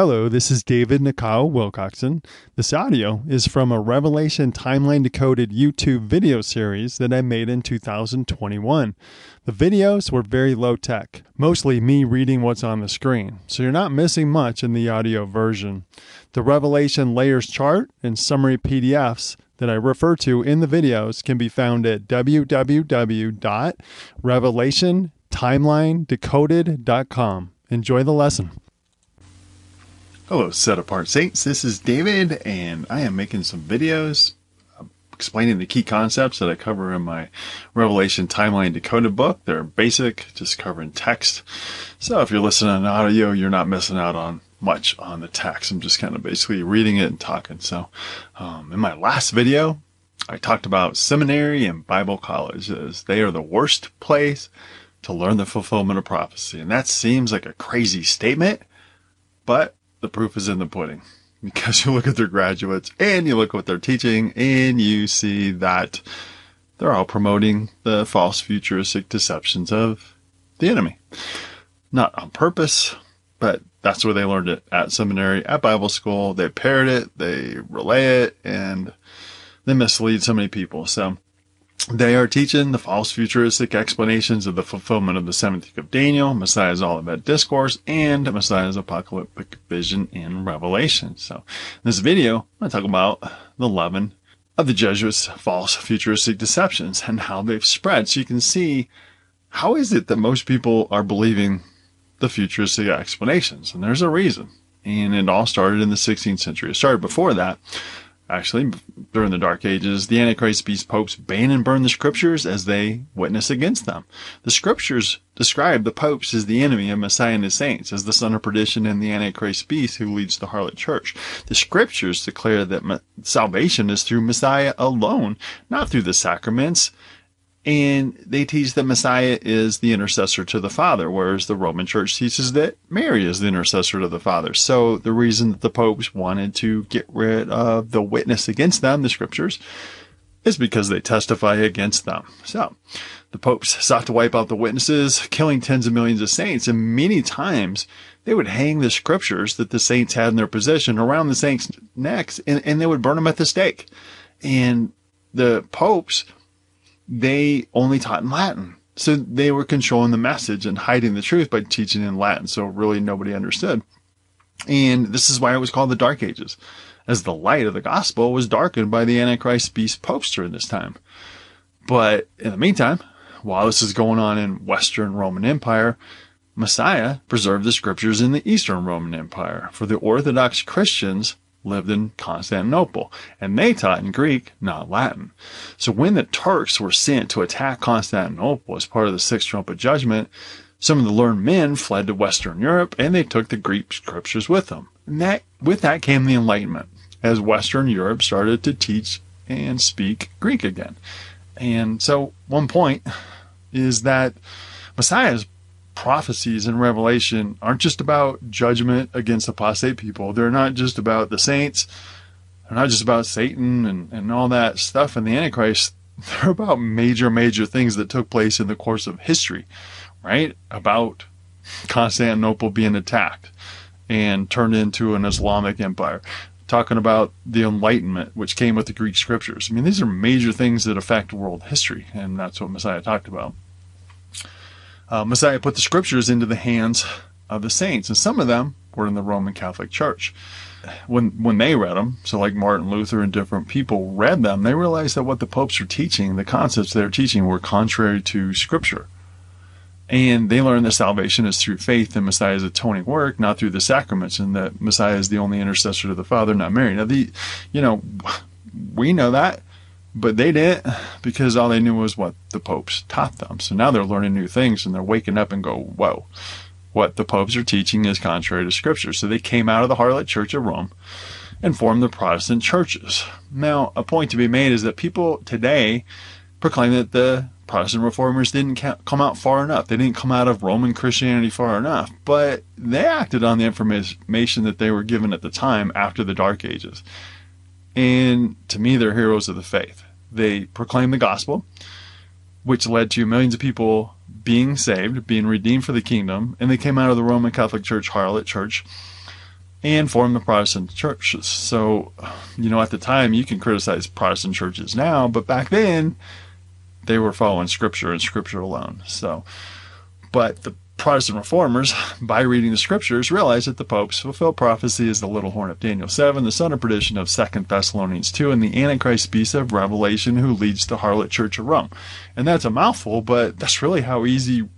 Hello, this is David Nikao Wilcoxson. This audio is from a Revelation Timeline Decoded YouTube video series that I made in 2021. The videos were very low tech, mostly me reading what's on the screen, so you're not missing much in the audio version. The Revelation Layers chart and summary PDFs that I refer to in the videos can be found at www.revelationtimelinedecoded.com. Enjoy the lesson. Hello, set apart saints. This is David, and I am making some videos uh, explaining the key concepts that I cover in my Revelation Timeline Decoded book. They're basic, just covering text. So if you're listening on audio, you're not missing out on much on the text. I'm just kind of basically reading it and talking. So um, in my last video, I talked about seminary and Bible colleges. They are the worst place to learn the fulfillment of prophecy. And that seems like a crazy statement, but the proof is in the pudding because you look at their graduates and you look at what they're teaching and you see that they're all promoting the false futuristic deceptions of the enemy. Not on purpose, but that's where they learned it at seminary, at Bible school. They parrot it, they relay it, and they mislead so many people. So they are teaching the false futuristic explanations of the fulfillment of the 17th of Daniel, Messiah's Olivet Discourse, and Messiah's apocalyptic vision in Revelation. So, in this video, I'm going to talk about the leaven of the Jesuits' false futuristic deceptions and how they've spread. So you can see how is it that most people are believing the futuristic explanations? And there's a reason. And it all started in the 16th century. It started before that actually, during the Dark Ages, the Antichrist beast popes ban and burn the scriptures as they witness against them. The scriptures describe the popes as the enemy of Messiah and his saints, as the son of perdition and the Antichrist beast who leads the harlot church. The scriptures declare that salvation is through Messiah alone, not through the sacraments, and they teach that Messiah is the intercessor to the Father, whereas the Roman Church teaches that Mary is the intercessor to the Father. So the reason that the popes wanted to get rid of the witness against them, the scriptures, is because they testify against them. So the popes sought to wipe out the witnesses, killing tens of millions of saints, and many times they would hang the scriptures that the saints had in their possession around the saints' necks, and, and they would burn them at the stake. And the popes they only taught in Latin. So they were controlling the message and hiding the truth by teaching in Latin. So really nobody understood. And this is why it was called the Dark Ages, as the light of the gospel was darkened by the Antichrist beast popes during this time. But in the meantime, while this is going on in Western Roman Empire, Messiah preserved the scriptures in the Eastern Roman Empire. For the Orthodox Christians, lived in Constantinople, and they taught in Greek, not Latin. So when the Turks were sent to attack Constantinople as part of the Sixth Trumpet Judgment, some of the learned men fled to Western Europe and they took the Greek scriptures with them. And that, with that came the Enlightenment, as Western Europe started to teach and speak Greek again. And so one point is that Messiah's prophecies in Revelation aren't just about judgment against apostate people. They're not just about the saints. They're not just about Satan and, and all that stuff and the Antichrist. They're about major, major things that took place in the course of history, right? About Constantinople being attacked and turned into an Islamic empire. Talking about the Enlightenment, which came with the Greek scriptures. I mean, these are major things that affect world history, and that's what Messiah talked about uh, Messiah put the scriptures into the hands of the saints, and some of them were in the Roman Catholic Church. When when they read them, so like Martin Luther and different people read them, they realized that what the popes were teaching, the concepts they were teaching, were contrary to Scripture. And they learned that salvation is through faith in Messiah's atoning work, not through the sacraments, and that Messiah is the only intercessor to the Father, not Mary. Now, the, you know, we know that, but they didn't because all they knew was what the popes taught them. So now they're learning new things and they're waking up and go, whoa, what the popes are teaching is contrary to scripture. So they came out of the harlot church of Rome and formed the Protestant churches. Now, a point to be made is that people today proclaim that the Protestant reformers didn't come out far enough. They didn't come out of Roman Christianity far enough, but they acted on the information that they were given at the time after the Dark Ages. And to me, they're heroes of the faith. They proclaim the gospel, which led to millions of people being saved, being redeemed for the kingdom, and they came out of the Roman Catholic Church, harlot church, and formed the Protestant churches. So, you know, at the time, you can criticize Protestant churches now, but back then, they were following Scripture and Scripture alone. So, but the Protestant reformers, by reading the scriptures, realized that the popes fulfill prophecy as the little horn of Daniel 7, the son of perdition of 2 Thessalonians 2, and the Antichrist beast of Revelation who leads the harlot church of Rome. And that's a mouthful, but that's really how easy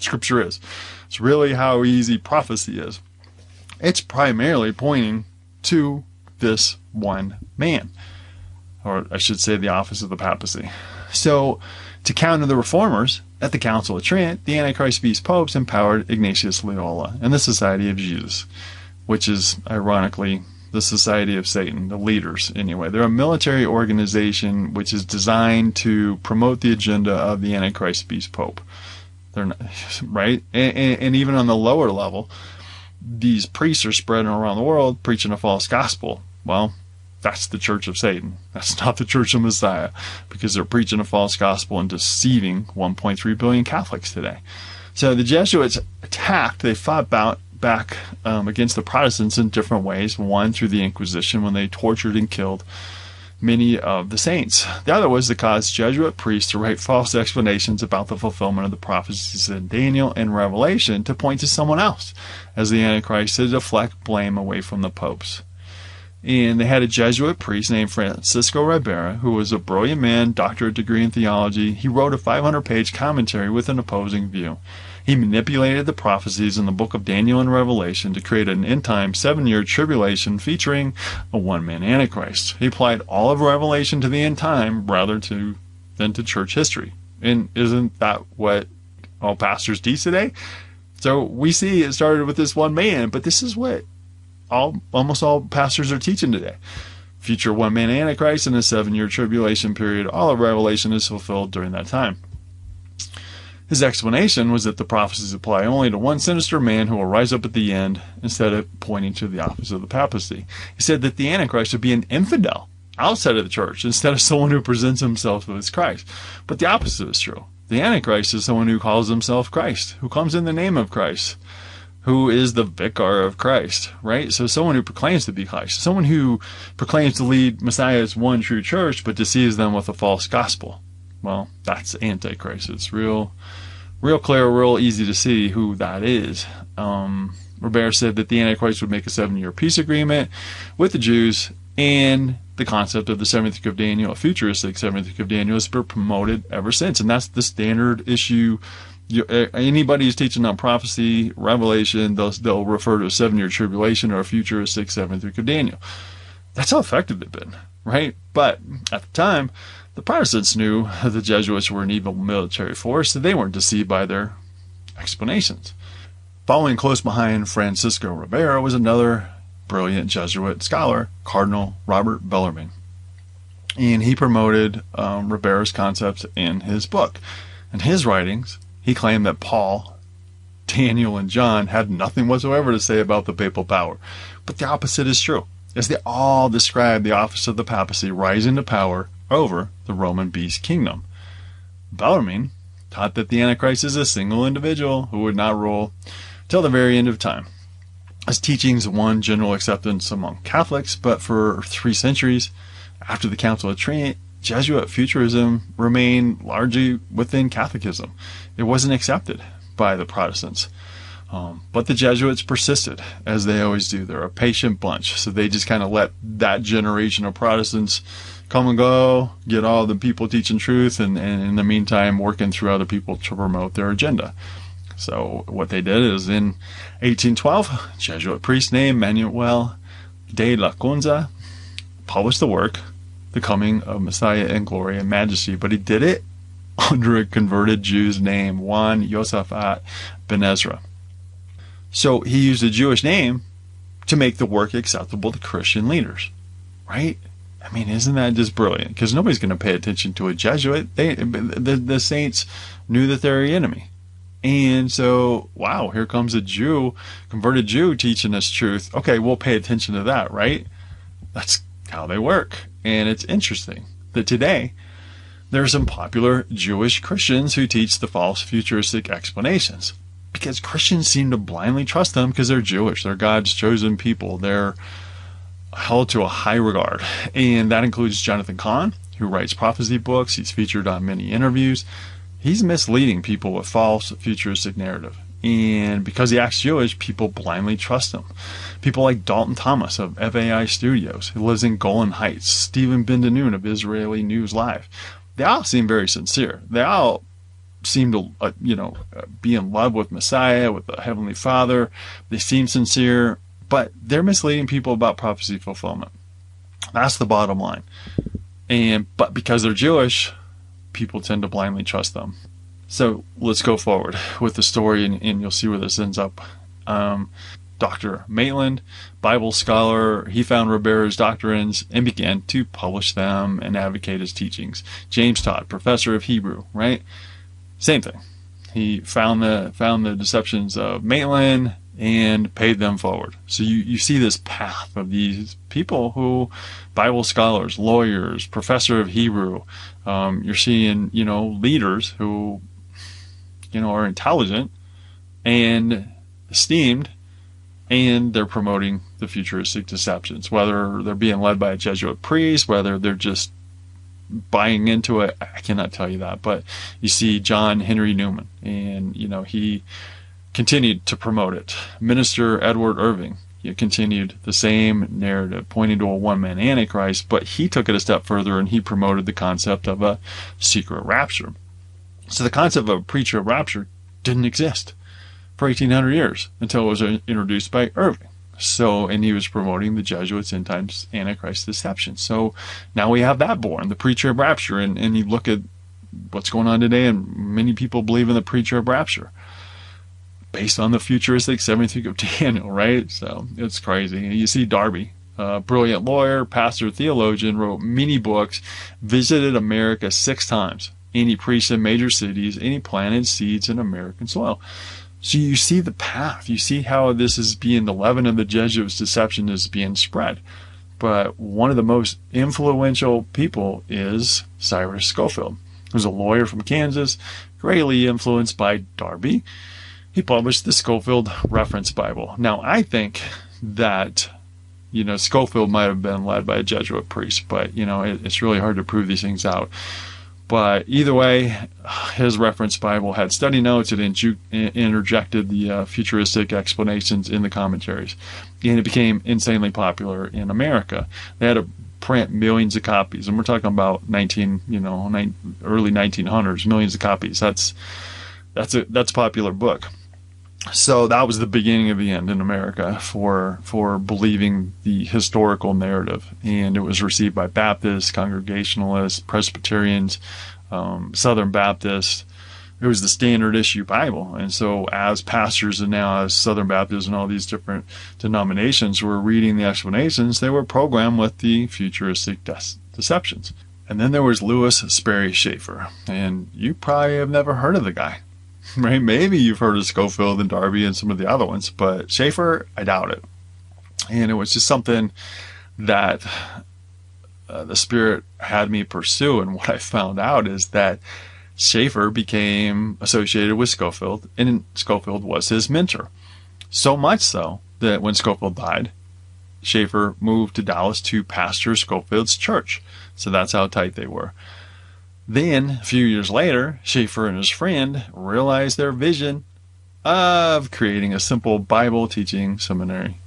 scripture is. It's really how easy prophecy is. It's primarily pointing to this one man, or I should say, the office of the papacy. So, to counter the reformers, at the Council of Trent, the Antichrist beast popes empowered Ignatius Loyola and the Society of Jesus, which is ironically the Society of Satan, the leaders anyway. They're a military organization which is designed to promote the agenda of the Antichrist beast pope. They're not, right, and, and, and even on the lower level, these priests are spreading around the world preaching a false gospel. Well, that's the church of Satan. That's not the church of Messiah because they're preaching a false gospel and deceiving 1.3 billion Catholics today. So the Jesuits attacked, they fought back, back um, against the Protestants in different ways. One, through the Inquisition when they tortured and killed many of the saints. The other was to cause Jesuit priests to write false explanations about the fulfillment of the prophecies in Daniel and Revelation to point to someone else as the Antichrist to deflect blame away from the popes and they had a Jesuit priest named Francisco Ribera, who was a brilliant man, doctorate degree in theology. He wrote a 500 page commentary with an opposing view. He manipulated the prophecies in the book of Daniel and Revelation to create an end time seven year tribulation featuring a one man Antichrist. He applied all of Revelation to the end time rather to than to church history. And isn't that what all pastors teach today? So we see it started with this one man, but this is what all almost all pastors are teaching today. Future one man Antichrist in a seven year tribulation period, all of Revelation is fulfilled during that time. His explanation was that the prophecies apply only to one sinister man who will rise up at the end instead of pointing to the office of the papacy. He said that the Antichrist would be an infidel outside of the church instead of someone who presents himself as Christ. But the opposite is true. The Antichrist is someone who calls himself Christ, who comes in the name of Christ who is the vicar of Christ, right? So someone who proclaims to be Christ, someone who proclaims to lead Messiah's one true church, but deceives them with a false gospel. Well, that's Antichrist. It's real, real clear, real easy to see who that is. Um, Ribera said that the Antichrist would make a seven-year peace agreement with the Jews, and the concept of the seventh book of Daniel, a futuristic seventh book of Daniel, has been promoted ever since, and that's the standard issue you, anybody who's teaching on prophecy, revelation, they'll, they'll refer to a seven year tribulation or a future futuristic seventh week of Daniel. That's how effective they've been, right? But at the time, the Protestants knew the Jesuits were an evil military force, so they weren't deceived by their explanations. Following close behind Francisco Ribera was another brilliant Jesuit scholar, Cardinal Robert Bellarmine. And he promoted um, Ribera's concepts in his book. And his writings, he claimed that Paul, Daniel, and John had nothing whatsoever to say about the papal power. But the opposite is true, as they all describe the office of the papacy rising to power over the Roman beast kingdom. Bellarmine taught that the Antichrist is a single individual who would not rule till the very end of time. His teachings won general acceptance among Catholics, but for three centuries after the Council of Trent, Jesuit futurism remained largely within Catholicism. It wasn't accepted by the Protestants. Um, but the Jesuits persisted, as they always do. They're a patient bunch. So they just kind of let that generation of Protestants come and go, get all the people teaching truth, and, and in the meantime, working through other people to promote their agenda. So what they did is in 1812, Jesuit priest named Manuel de Lacunza published the work the coming of Messiah in glory and majesty, but he did it under a converted Jew's name, Juan Josaphat ben Ezra. So he used a Jewish name to make the work acceptable to Christian leaders, right? I mean, isn't that just brilliant? Because nobody's going to pay attention to a Jesuit. They, the, the saints knew that they're the enemy. And so, wow, here comes a Jew, converted Jew teaching us truth. Okay, we'll pay attention to that, right? That's how they work. And it's interesting that today there are some popular Jewish Christians who teach the false futuristic explanations because Christians seem to blindly trust them because they're Jewish. They're God's chosen people. They're held to a high regard. And that includes Jonathan Cahn, who writes prophecy books. He's featured on many interviews. He's misleading people with false futuristic narrative. And because he acts Jewish, people blindly trust him. People like Dalton Thomas of FAI Studios, who lives in Golan Heights, Stephen Ben-Danon of Israeli News Live. They all seem very sincere. They all seem to, uh, you know, uh, be in love with Messiah, with the Heavenly Father. They seem sincere, but they're misleading people about prophecy fulfillment. That's the bottom line. And but because they're Jewish, people tend to blindly trust them. So let's go forward with the story, and, and you'll see where this ends up. Um, Dr. Maitland, Bible scholar, he found Ribera's doctrines and began to publish them and advocate his teachings. James Todd, professor of Hebrew, right? Same thing. He found the found the deceptions of Maitland and paid them forward. So you, you see this path of these people who, Bible scholars, lawyers, professor of Hebrew. Um, you're seeing you know leaders who, you know, are intelligent and esteemed, and they're promoting the futuristic deceptions. Whether they're being led by a Jesuit priest, whether they're just buying into it. I cannot tell you that, but you see John Henry Newman, and you know he continued to promote it. Minister Edward Irving continued the same narrative, pointing to a one-man antichrist, but he took it a step further and he promoted the concept of a secret rapture. So the concept of a pre-trib rapture didn't exist for 1800 years until it was introduced by Irving. So, and he was promoting the Jesuits' end times Antichrist deception. So now we have that born, the pre-trib rapture. And, and you look at what's going on today, and many people believe in the pre-trib rapture based on the futuristic 70th week of Daniel, right? So it's crazy. You see Darby, a brilliant lawyer, pastor, theologian, wrote many books, visited America six times, he preached in major cities, any planted seeds in American soil. So you see the path. You see how this is being the leaven of the Jesuits' deception is being spread. But one of the most influential people is Cyrus Scofield, who's a lawyer from Kansas, greatly influenced by Darby. He published the Scofield Reference Bible. Now I think that you know Scofield might have been led by a Jesuit priest, but you know it, it's really hard to prove these things out. But either way, his reference Bible had study notes. It interjected the uh, futuristic explanations in the commentaries, and it became insanely popular in America. They had to print millions of copies, and we're talking about 19, you know, early 1900s, millions of copies. That's that's a that's a popular book. So that was the beginning of the end in America for for believing the historical narrative, and it was received by Baptists, Congregationalists, Presbyterians, um, Southern Baptists. It was the standard issue Bible, and so as pastors and now as Southern Baptists and all these different denominations were reading the explanations, they were programmed with the futuristic de- deceptions. And then there was Lewis Sperry Chafer, and you probably have never heard of the guy right? Maybe you've heard of Scofield and Darby and some of the other ones, but Chafer, I doubt it. And it was just something that uh, the Spirit had me pursue. And what I found out is that Chafer became associated with Scofield, and Scofield was his mentor. So much so that when Scofield died, Chafer moved to Dallas to pastor Scofield's church. So that's how tight they were. Then, a few years later, Chafer and his friend realized their vision of creating a simple Bible teaching seminary,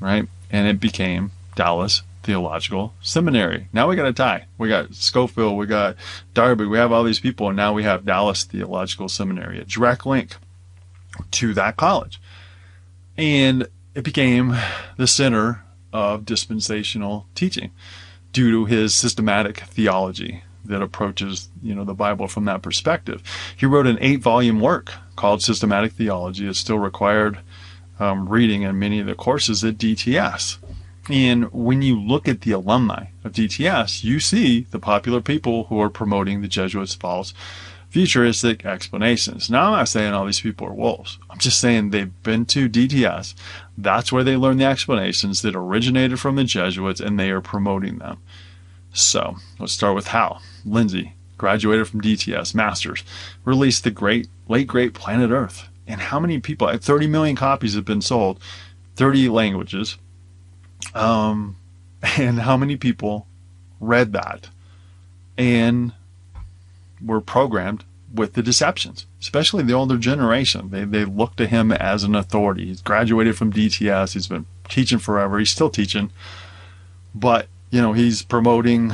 right? And it became Dallas Theological Seminary. Now we got a tie. We got Scofield, we got Darby, we have all these people, and now we have Dallas Theological Seminary, a direct link to that college. And it became the center of dispensational teaching due to his systematic theology that approaches you know the Bible from that perspective. He wrote an eight-volume work called Systematic Theology. It's still required um, reading in many of the courses at DTS. And when you look at the alumni of DTS, you see the popular people who are promoting the Jesuits' false futuristic explanations. Now, I'm not saying all these people are wolves. I'm just saying they've been to DTS. That's where they learned the explanations that originated from the Jesuits, and they are promoting them. So let's start with Hal. Lindsey graduated from DTS Masters, released the great late great Planet Earth, And how many people, 30 million copies have been sold, 30 languages. Um, and how many people read that and were programmed with the deceptions, especially the older generation. They, they look to him as an authority. He's graduated from DTS. He's been teaching forever. He's still teaching. But, you know, he's promoting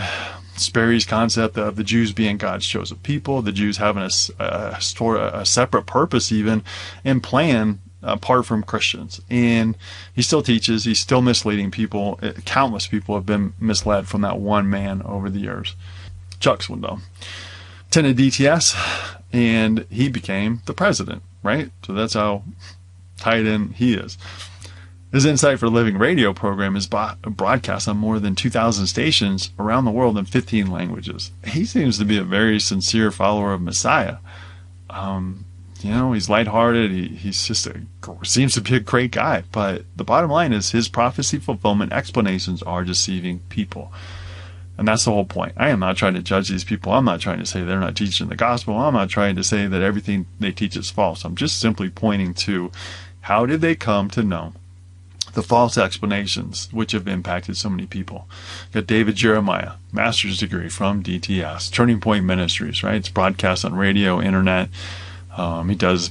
Sperry's concept of the Jews being God's chosen people, the Jews having a, a, a separate purpose, even, and plan apart from Christians. And he still teaches, he's still misleading people. Uh, countless people have been misled from that one man over the years. Chuck Swindoll attended DTS and he became the president, right? So that's how tied in he is. His Insight for Living radio program is broadcast on more than 2,000 stations around the world in 15 languages. He seems to be a very sincere follower of Messiah. Um, you know, he's lighthearted. He, he's just a seems to be a great guy. But the bottom line is his prophecy fulfillment explanations are deceiving people. And that's the whole point. I am not trying to judge these people. I'm not trying to say they're not teaching the gospel. I'm not trying to say that everything they teach is false. I'm just simply pointing to how did they come to know the false explanations which have impacted so many people. Got David Jeremiah, master's degree from DTS, Turning Point Ministries, right? It's broadcast on radio, internet. Um, he does,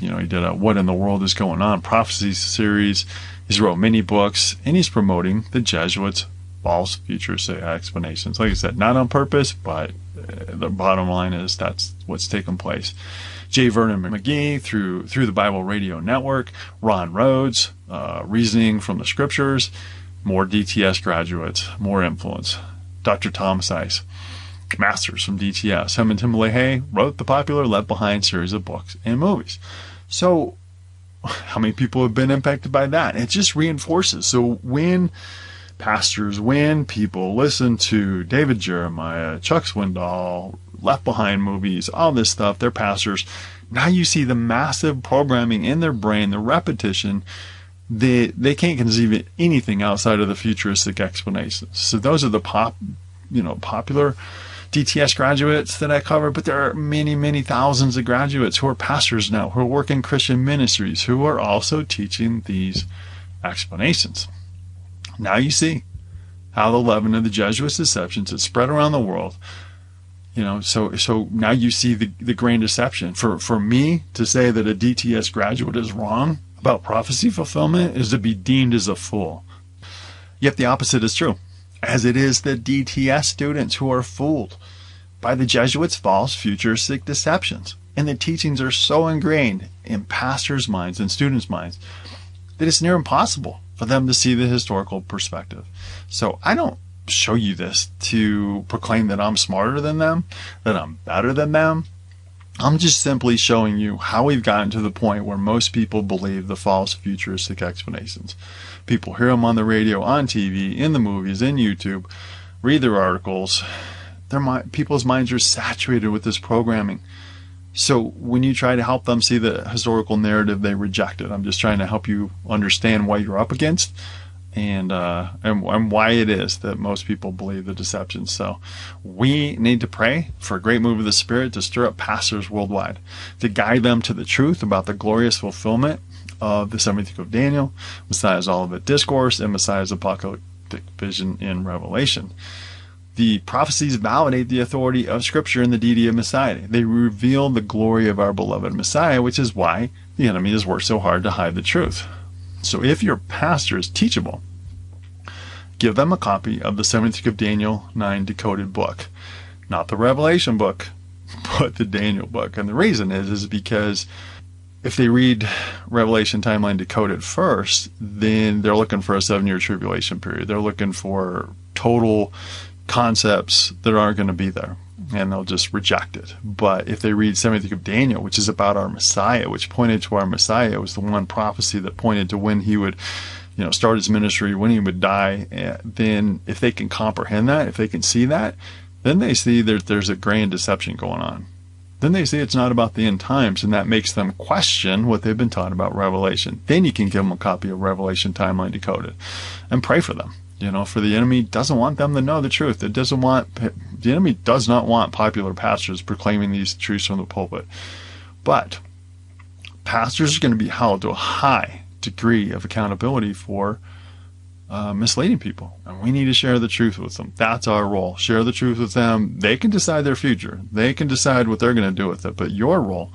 you know, he did a What in the World is Going On prophecy series. He's wrote many books, and he's promoting the Jesuits' false future explanations. Like I said, not on purpose, but uh, the bottom line is that's what's taken place. J. Vernon McGee through through the Bible Radio Network, Ron Rhodes, uh, reasoning from the scriptures, more DTS graduates, more influence. Dr. Thomas Ice, masters from DTS. Him and Tim LaHaye wrote the popular Left Behind series of books and movies. So, how many people have been impacted by that? It just reinforces. So when pastors when people listen to David Jeremiah, Chuck Swindoll, Left Behind movies, all this stuff, they're pastors. Now you see the massive programming in their brain, the repetition. They they can't conceive anything outside of the futuristic explanations. So those are the pop, you know, popular DTS graduates that I cover, but there are many, many thousands of graduates who are pastors now, who work in Christian ministries, who are also teaching these explanations. Now you see how the leaven of the Jesuits' deceptions has spread around the world. You know, so so now you see the, the grain deception. For for me to say that a DTS graduate is wrong about prophecy fulfillment is to be deemed as a fool. Yet the opposite is true, as it is the DTS students who are fooled by the Jesuits' false futuristic deceptions. And the teachings are so ingrained in pastors' minds and students' minds that it's near impossible for them to see the historical perspective. So I don't show you this to proclaim that I'm smarter than them, that I'm better than them. I'm just simply showing you how we've gotten to the point where most people believe the false futuristic explanations. People hear them on the radio, on TV, in the movies, in YouTube, read their articles. Their people's minds are saturated with this programming. So when you try to help them see the historical narrative, they reject it. I'm just trying to help you understand what you're up against and, uh, and, and why it is that most people believe the deception. So we need to pray for a great move of the Spirit to stir up pastors worldwide, to guide them to the truth about the glorious fulfillment of the 70th book of Daniel, Messiah's Olivet Discourse, and Messiah's apocalyptic vision in Revelation the prophecies validate the authority of Scripture and the deity of Messiah. They reveal the glory of our beloved Messiah, which is why the enemy has worked so hard to hide the truth. So if your pastor is teachable, give them a copy of the 70th of Daniel 9 decoded book. Not the Revelation book, but the Daniel book. And the reason is, is because if they read Revelation timeline decoded first, then they're looking for a seven year tribulation period. They're looking for total concepts that aren't going to be there and they'll just reject it. But if they read 70th of Daniel, which is about our Messiah, which pointed to our Messiah, was the one prophecy that pointed to when he would, you know, start his ministry, when he would die, eh, then if they can comprehend that, if they can see that, then they see that there's a grand deception going on. Then they see it's not about the end times, and that makes them question what they've been taught about Revelation. Then you can give them a copy of Revelation Timeline Decoded and pray for them you know, for the enemy doesn't want them to know the truth. It doesn't want the enemy does not want popular pastors proclaiming these truths from the pulpit. But pastors are going to be held to a high degree of accountability for uh, misleading people. And we need to share the truth with them. That's our role. Share the truth with them. They can decide their future, they can decide what they're going to do with it. But your role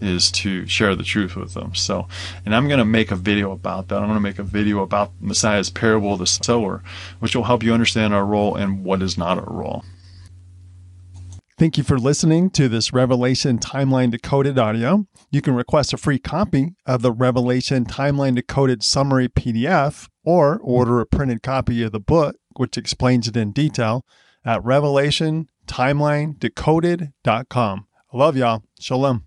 is to share the truth with them. So, and I'm going to make a video about that. I'm going to make a video about Messiah's parable the sower, which will help you understand our role and what is not our role. Thank you for listening to this Revelation Timeline Decoded audio. You can request a free copy of the Revelation Timeline Decoded Summary PDF or order a printed copy of the book, which explains it in detail, at revelationtimelinedecoded.com. I love y'all. Shalom.